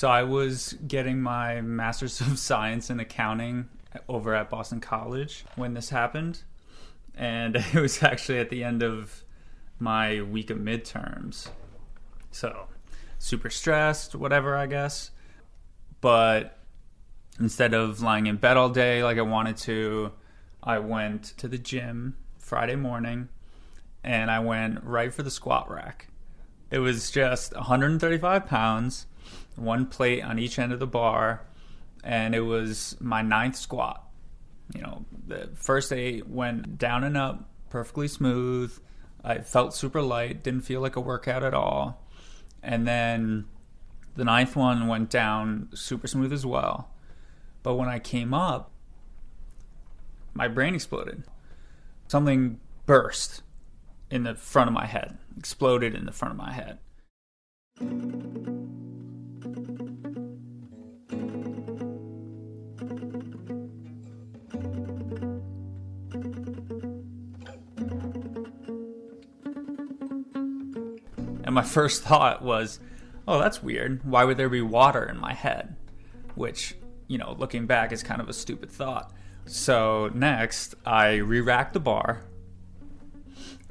So I was getting my Master's of Science in Accounting over at Boston College when this happened. And it was actually at the end of my week of midterms. So super stressed, whatever, I guess. But instead of lying in bed all day like I wanted to, I went to the gym Friday morning and I went right for the squat rack. It was just 135 pounds, one plate on each end of the bar, and it was my ninth squat. You know, the first eight went down and up, perfectly smooth. I felt super light, didn't feel like a workout at all. And then the ninth one went down super smooth as well. But when I came up, my brain exploded. Something burst in the front of my head, exploded in the front of my head. And my first thought was, oh, that's weird. Why would there be water in my head? Which, you know, looking back is kind of a stupid thought. So next, I re racked the bar,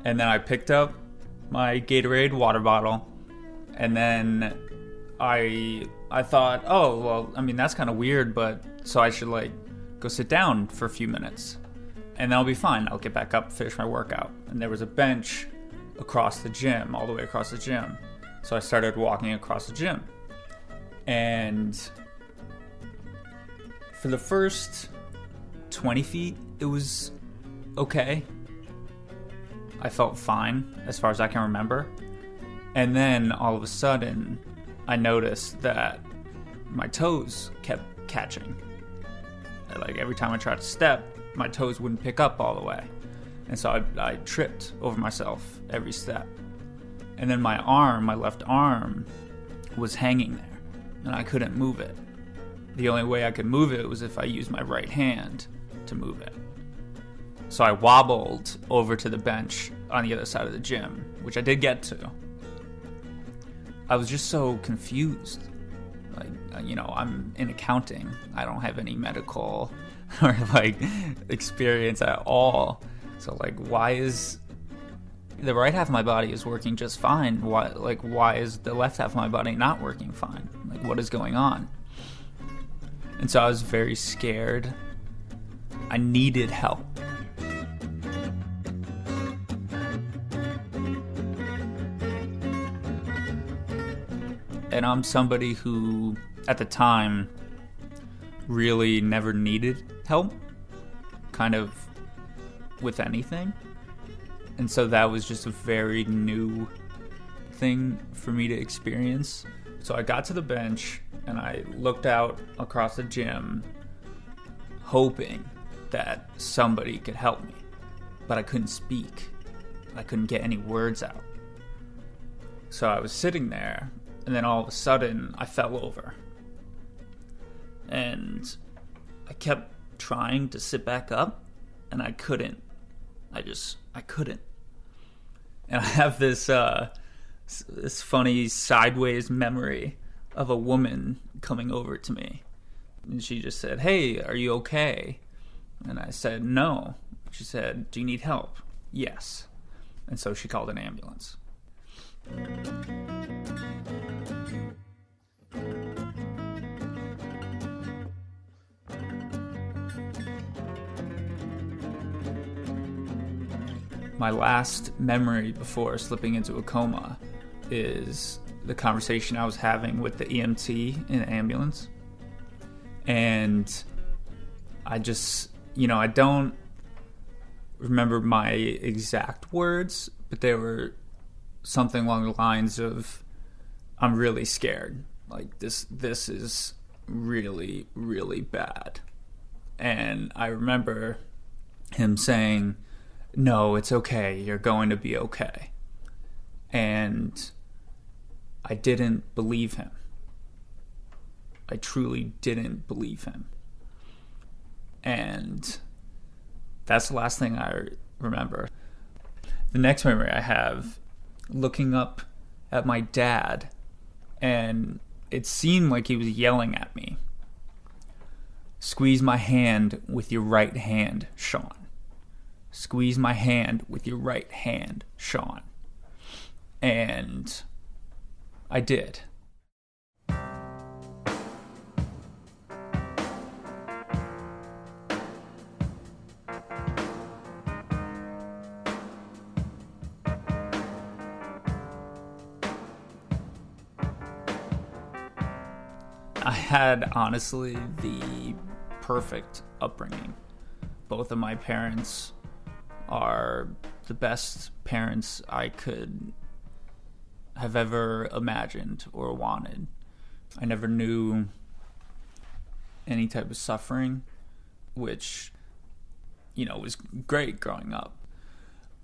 and then I picked up my Gatorade water bottle, and then I I thought, oh well, I mean that's kind of weird, but so I should like go sit down for a few minutes, and then I'll be fine. I'll get back up, finish my workout, and there was a bench across the gym, all the way across the gym. So I started walking across the gym, and for the first 20 feet, it was okay. I felt fine as far as I can remember. And then all of a sudden, I noticed that my toes kept catching. Like every time I tried to step, my toes wouldn't pick up all the way. And so I, I tripped over myself every step. And then my arm, my left arm, was hanging there, and I couldn't move it. The only way I could move it was if I used my right hand to move it. So I wobbled over to the bench on the other side of the gym, which I did get to. I was just so confused. Like, uh, you know, I'm in accounting. I don't have any medical or like experience at all. So like why is the right half of my body is working just fine? Why like why is the left half of my body not working fine? Like what is going on? And so I was very scared. I needed help. and I'm somebody who, at the time, really never needed help, kind of with anything. And so that was just a very new thing for me to experience. So I got to the bench and I looked out across the gym, hoping that somebody could help me. But I couldn't speak, I couldn't get any words out. So I was sitting there and then all of a sudden I fell over. And I kept trying to sit back up and I couldn't. I just I couldn't. And I have this uh this funny sideways memory of a woman coming over to me. And she just said, "Hey, are you okay?" And I said, "No." She said, "Do you need help?" "Yes." And so she called an ambulance. My last memory before slipping into a coma is the conversation I was having with the EMT in the ambulance. And I just, you know, I don't remember my exact words, but they were something along the lines of I'm really scared. Like this this is really really bad. And I remember him saying no, it's okay. You're going to be okay. And I didn't believe him. I truly didn't believe him. And that's the last thing I remember. The next memory I have looking up at my dad and it seemed like he was yelling at me. Squeeze my hand with your right hand, Sean. Squeeze my hand with your right hand, Sean. And I did. I had honestly the perfect upbringing. Both of my parents are the best parents I could have ever imagined or wanted. I never knew any type of suffering, which, you know, was great growing up.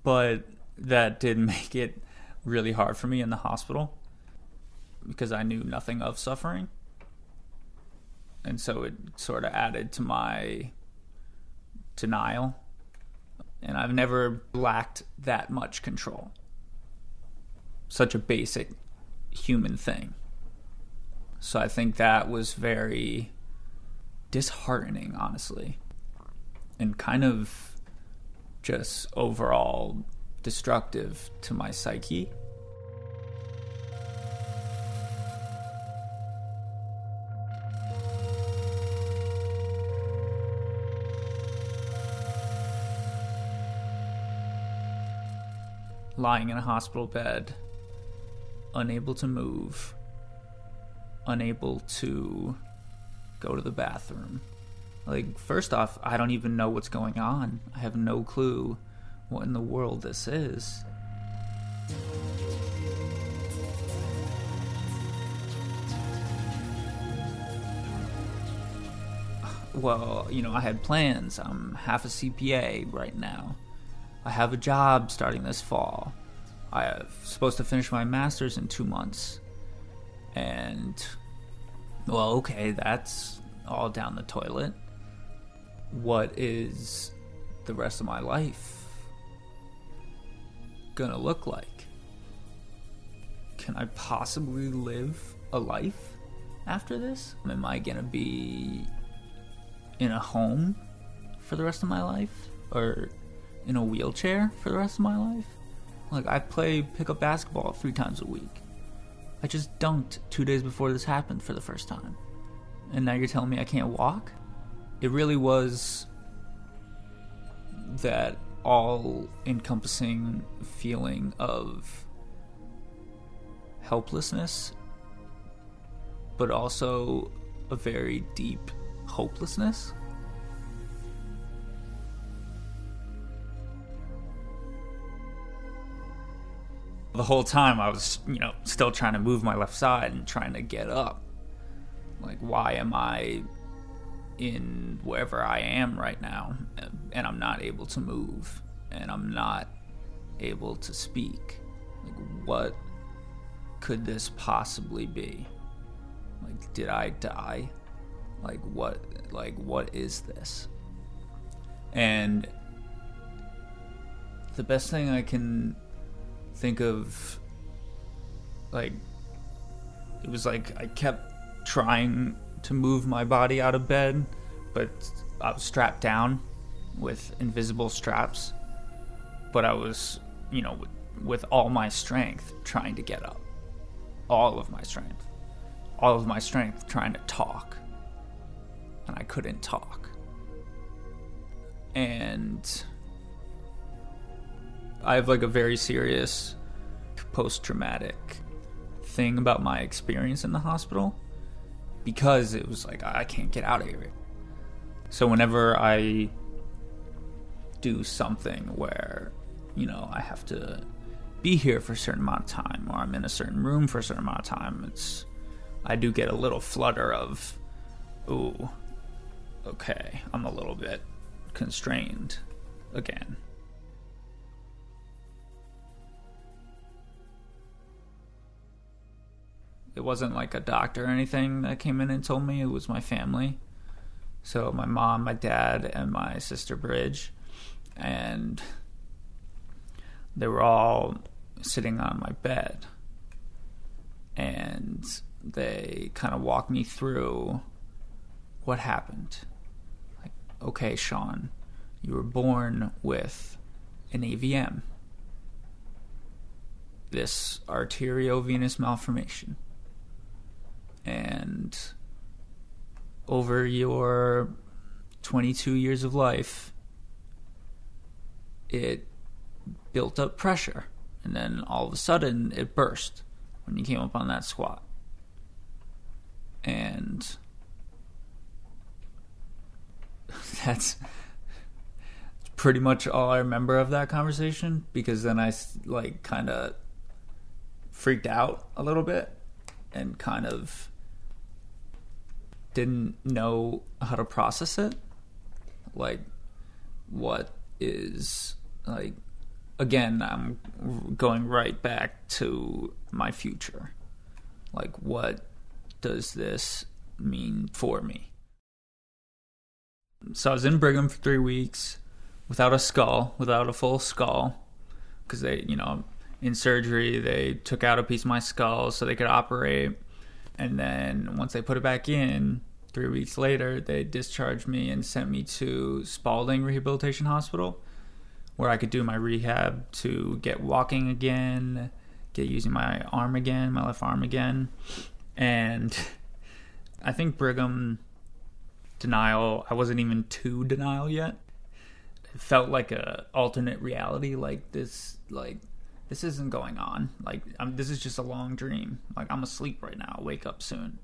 But that did make it really hard for me in the hospital because I knew nothing of suffering. And so it sort of added to my denial. And I've never lacked that much control such a basic human thing. So I think that was very disheartening, honestly, and kind of just overall destructive to my psyche. Lying in a hospital bed unable to move, unable to go to the bathroom. Like, first off, I don't even know what's going on. I have no clue what in the world this is. Well, you know, I had plans. I'm half a CPA right now. I have a job starting this fall. I'm supposed to finish my master's in two months. And, well, okay, that's all down the toilet. What is the rest of my life gonna look like? Can I possibly live a life after this? Am I gonna be in a home for the rest of my life? Or in a wheelchair for the rest of my life? Like, I play pickup basketball three times a week. I just dunked two days before this happened for the first time. And now you're telling me I can't walk? It really was that all encompassing feeling of helplessness, but also a very deep hopelessness. The whole time I was, you know, still trying to move my left side and trying to get up. Like, why am I in wherever I am right now and I'm not able to move and I'm not able to speak? Like, what could this possibly be? Like, did I die? Like, what, like, what is this? And the best thing I can think of like it was like I kept trying to move my body out of bed, but I was strapped down with invisible straps. But I was, you know, with, with all my strength trying to get up. All of my strength. All of my strength trying to talk. And I couldn't talk. And I have like a very serious post traumatic thing about my experience in the hospital because it was like I can't get out of here. So whenever I do something where, you know, I have to be here for a certain amount of time or I'm in a certain room for a certain amount of time, it's I do get a little flutter of ooh, okay, I'm a little bit constrained again. It wasn't like a doctor or anything that came in and told me. It was my family. So my mom, my dad, and my sister Bridge, and they were all sitting on my bed. And they kind of walked me through what happened. Like, okay, Sean, you were born with an AVM, this arteriovenous malformation. And over your 22 years of life, it built up pressure. And then all of a sudden, it burst when you came up on that squat. And that's pretty much all I remember of that conversation because then I like kind of freaked out a little bit and kind of didn't know how to process it. Like, what is, like, again, I'm going right back to my future. Like, what does this mean for me? So I was in Brigham for three weeks without a skull, without a full skull, because they, you know, in surgery, they took out a piece of my skull so they could operate. And then once they put it back in, three weeks later, they discharged me and sent me to Spaulding Rehabilitation Hospital, where I could do my rehab to get walking again, get using my arm again, my left arm again. And I think Brigham denial, I wasn't even to denial yet. It felt like a alternate reality, like this, like this isn't going on. Like, I'm, this is just a long dream. Like, I'm asleep right now. I'll wake up soon.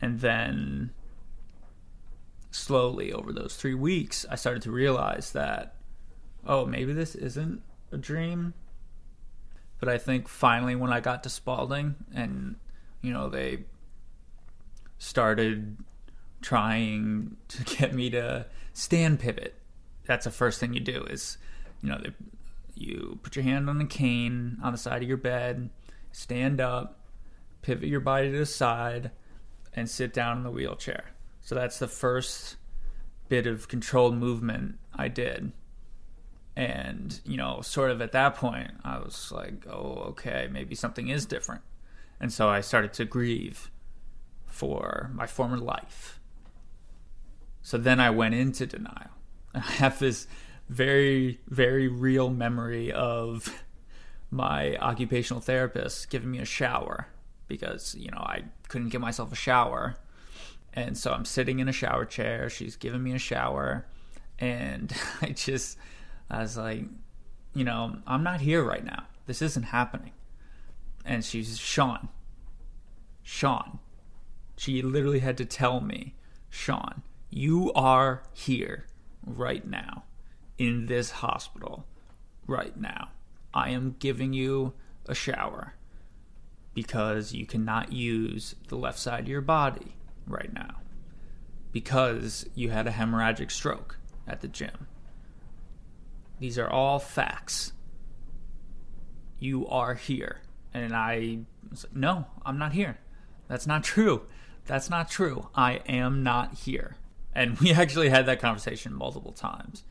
And then slowly over those three weeks, I started to realize that, oh, maybe this isn't a dream. But I think finally, when I got to Spaulding and, you know, they started trying to get me to stand pivot. That's the first thing you do is, you know, they you put your hand on a cane on the side of your bed, stand up, pivot your body to the side, and sit down in the wheelchair. So that's the first bit of controlled movement I did. And, you know, sort of at that point, I was like, oh, okay, maybe something is different. And so I started to grieve for my former life. So then I went into denial. I have this very, very real memory of my occupational therapist giving me a shower because, you know, I couldn't get myself a shower. And so I'm sitting in a shower chair. She's giving me a shower. And I just, I was like, you know, I'm not here right now. This isn't happening. And she's, Sean, Sean. She literally had to tell me, Sean, you are here right now in this hospital right now. I am giving you a shower because you cannot use the left side of your body right now because you had a hemorrhagic stroke at the gym. These are all facts. You are here. And I no, I'm not here. That's not true. That's not true. I am not here. And we actually had that conversation multiple times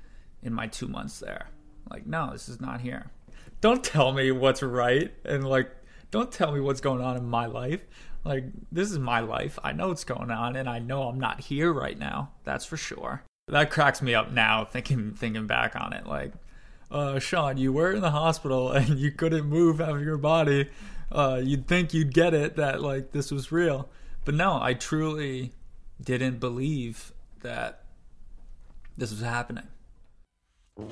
in my two months there. Like, no, this is not here. Don't tell me what's right and like don't tell me what's going on in my life. Like, this is my life. I know what's going on and I know I'm not here right now. That's for sure. That cracks me up now thinking thinking back on it. Like, uh, Sean, you were in the hospital and you couldn't move out of your body. Uh, you'd think you'd get it that like this was real. But no, I truly didn't believe that this was happening. A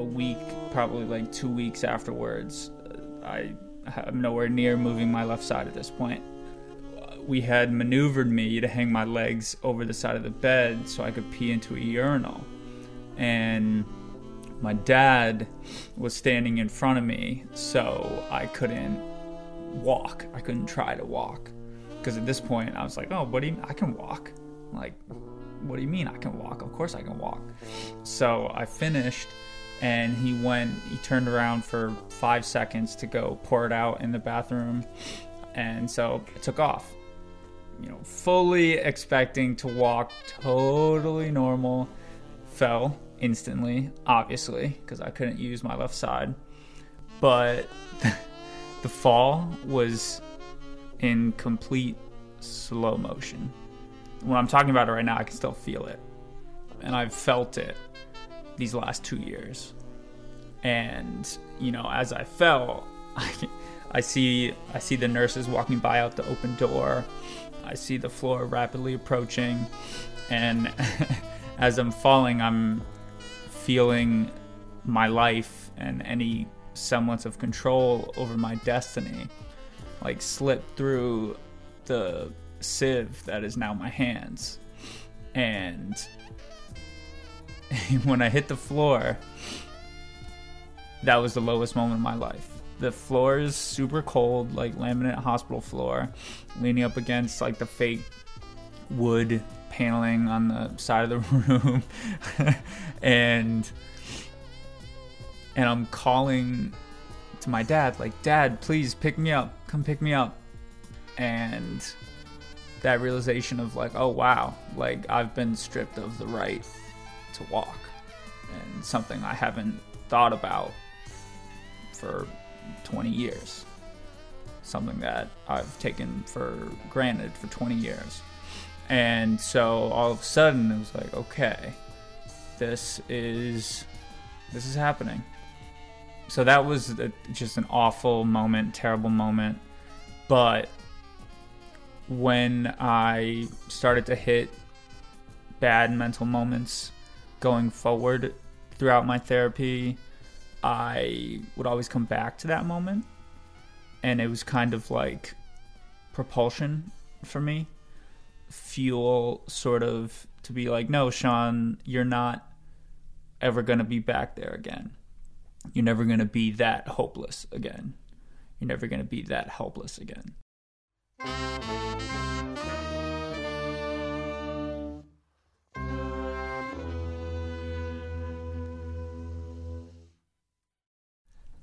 week, probably like two weeks afterwards, uh, I am nowhere near moving my left side at this point. We had maneuvered me to hang my legs over the side of the bed so I could pee into a urinal and my dad was standing in front of me, so I couldn't walk. I couldn't try to walk because at this point I was like, "Oh, you? I can walk." Like, what do you mean I can walk? Of course I can walk. So I finished, and he went. He turned around for five seconds to go pour it out in the bathroom, And so I took off. You know, fully expecting to walk totally normal. Fell instantly, obviously, because I couldn't use my left side. But the fall was in complete slow motion. When I'm talking about it right now, I can still feel it. And I've felt it these last two years. And, you know, as I fell, I, I see I see the nurses walking by out the open door. I see the floor rapidly approaching, and as I'm falling, I'm feeling my life and any semblance of control over my destiny like slip through the sieve that is now my hands. And when I hit the floor, that was the lowest moment of my life. The floor is super cold, like laminate hospital floor, leaning up against like the fake wood paneling on the side of the room. and and I'm calling to my dad like, "Dad, please pick me up. Come pick me up." And that realization of like, "Oh wow, like I've been stripped of the right to walk." And something I haven't thought about for 20 years. Something that I've taken for granted for 20 years. And so all of a sudden it was like, okay, this is this is happening. So that was a, just an awful moment, terrible moment. But when I started to hit bad mental moments going forward throughout my therapy, I would always come back to that moment. And it was kind of like propulsion for me, fuel, sort of to be like, no, Sean, you're not ever going to be back there again. You're never going to be that hopeless again. You're never going to be that helpless again.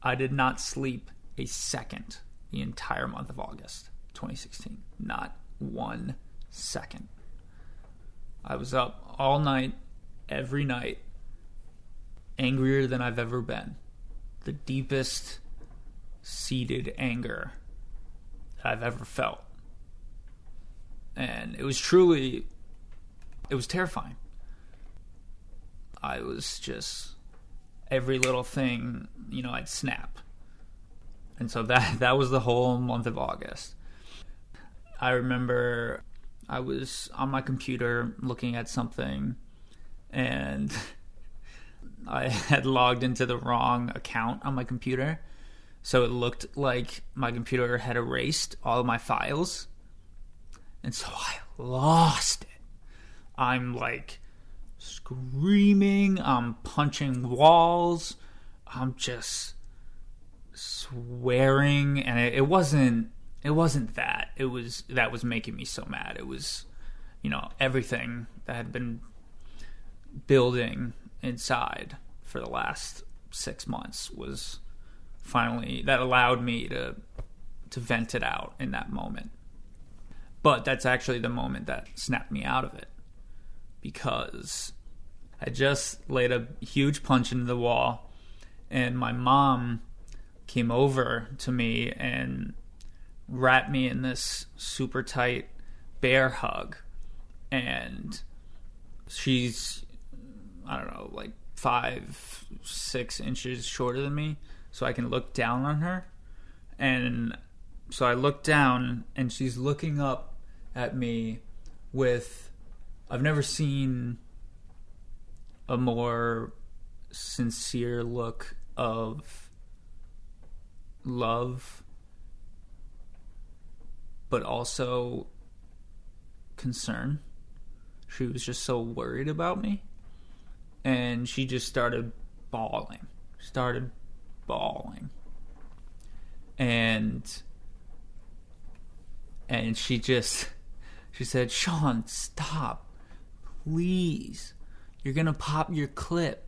I did not sleep a second the entire month of August 2016. Not one second. I was up all night, every night, angrier than I've ever been. The deepest seated anger I've ever felt. And it was truly, it was terrifying. I was just every little thing, you know, I'd snap. And so that that was the whole month of August. I remember I was on my computer looking at something and I had logged into the wrong account on my computer. So it looked like my computer had erased all of my files. And so I lost it. I'm like screaming, I'm punching walls, I'm just swearing and it, it wasn't it wasn't that. It was that was making me so mad. It was you know, everything that had been building inside for the last 6 months was finally that allowed me to to vent it out in that moment. But that's actually the moment that snapped me out of it because I just laid a huge punch into the wall, and my mom came over to me and wrapped me in this super tight bear hug. And she's, I don't know, like five, six inches shorter than me, so I can look down on her. And so I look down, and she's looking up at me with, I've never seen a more sincere look of love, but also concern. She was just so worried about me. And she just started bawling. Started bawling. And and she just she said, "Sean, stop. Please." You're gonna pop your clip.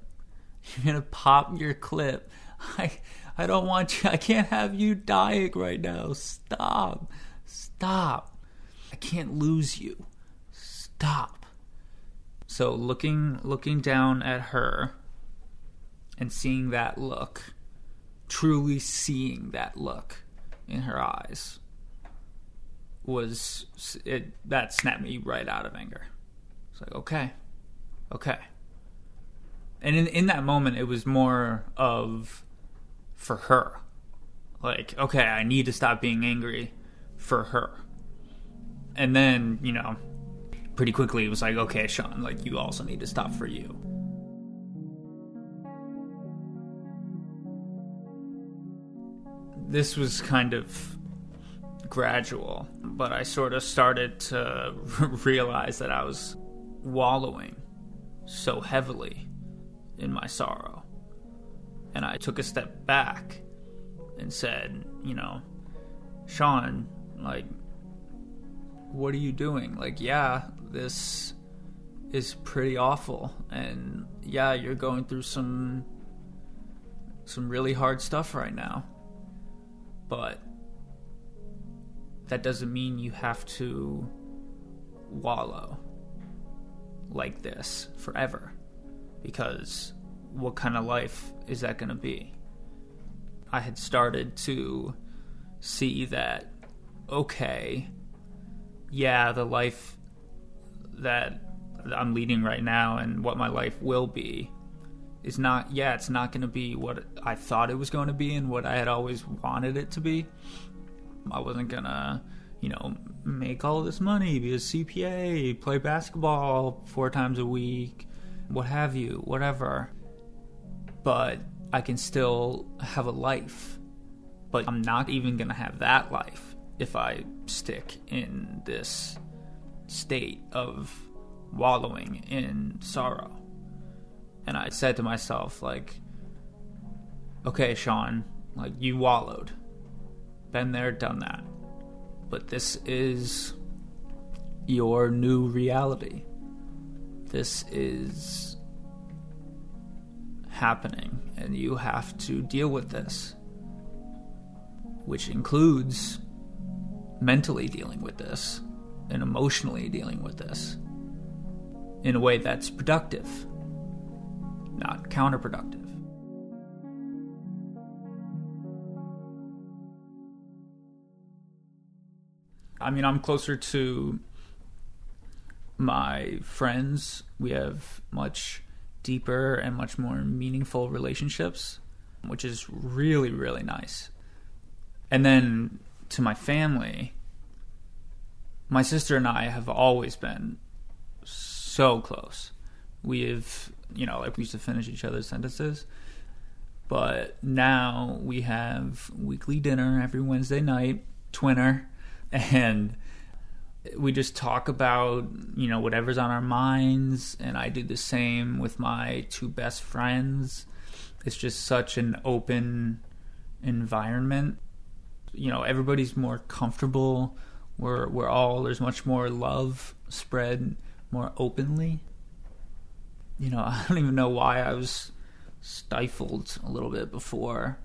You're gonna pop your clip. I I don't want you I can't have you dying right now. Stop. Stop. I can't lose you. Stop. So looking looking down at her and seeing that look, truly seeing that look in her eyes was it that snapped me right out of anger. It's like, okay. Okay. And in in that moment it was more of for her. Like, okay, I need to stop being angry for her. And then, you know, pretty quickly it was like, okay, Sean, like you also need to stop for you. This was kind of gradual, but I sort of started to realize that I was wallowing so heavily in my sorrow. And I took a step back and said, you know, Sean, like, what are you doing? Like, yeah, this is pretty awful. And yeah, you're going through some some really hard stuff right now. But that doesn't mean you have to wallow like this forever. Because what kind of life is that going to be? I had started to see that, okay, yeah, the life that I'm leading right now and what my life will be is not, yeah, it's not going to be what I thought it was going to be and what I had always wanted it to be. I wasn't going to, you know, make all this money, be a CPA, play basketball four times a week, what have you, whatever. But I can still have a life. But I'm not even going to have that life if I stick in this state of wallowing in sorrow. And I said to myself, like, okay, Sean, like, you wallowed. Been there, done that. But this is your new reality. This is happening, and you have to deal with this, which includes mentally dealing with this and emotionally dealing with this in a way that's productive, not counterproductive. I mean, I'm closer to my friends. We have much deeper and much more meaningful relationships, which is really, really nice. And then to my family, my sister and I have always been so close. We have, you know, like we used to finish each other's sentences. But now we have weekly dinner every Wednesday night, twinner, and we just talk about you know whatever's on our minds and i do the same with my two best friends it's just such an open environment you know everybody's more comfortable we're we're all there's much more love spread more openly you know i don't even know why i was stifled a little bit before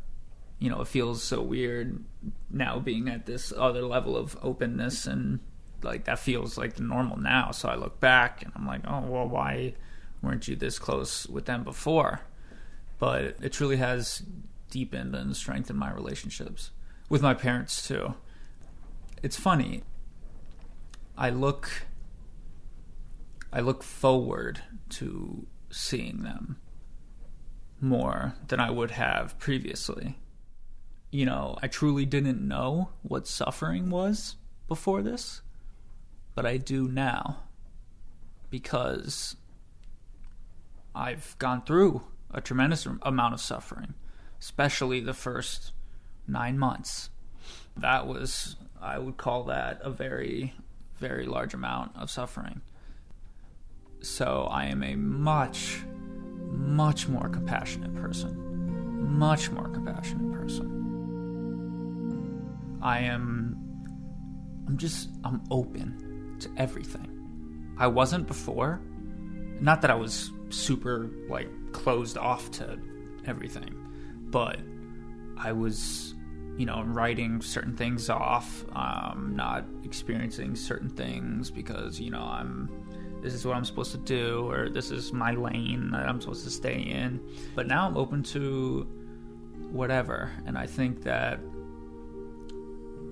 you know it feels so weird now being at this other level of openness and like that feels like the normal now. So I look back and I'm like, oh well, why weren't you this close with them before? But it truly has deepened and strengthened my relationships with my parents too. It's funny. I look I look forward to seeing them more than I would have previously. You know, I truly didn't know what suffering was before this but I do now because I've gone through a tremendous amount of suffering, especially the first nine months. That was, I would call that a very, very large amount of suffering. So I am a much, much more compassionate person. Much more compassionate person. I am, I'm just, I'm open to everything. I wasn't before. Not that I was super like closed off to everything, but I was you know, writing certain things off, um, not experiencing certain things because, you know, I'm this is what I'm supposed to do or this is my lane that I'm supposed to stay in. But now I'm open to whatever. And I think that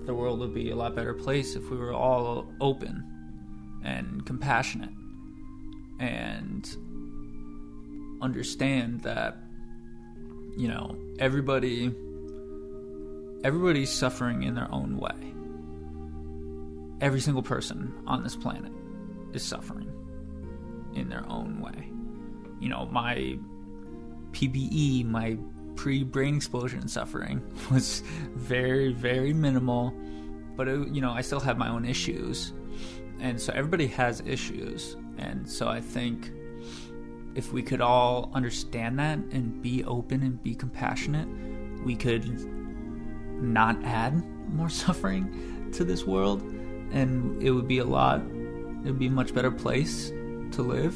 the world would be a lot better place if we were all open and compassionate and understand that you know everybody everybody's suffering in their own way. Every single person on this planet is suffering in their own way. You know my pbe my pre-brain explosion suffering was very very minimal but it, you know i still have my own issues. And so everybody has issues. And so i think if we could all understand that and be open and be compassionate we could not add more suffering to this world and it would be a lot it would be a much better place to live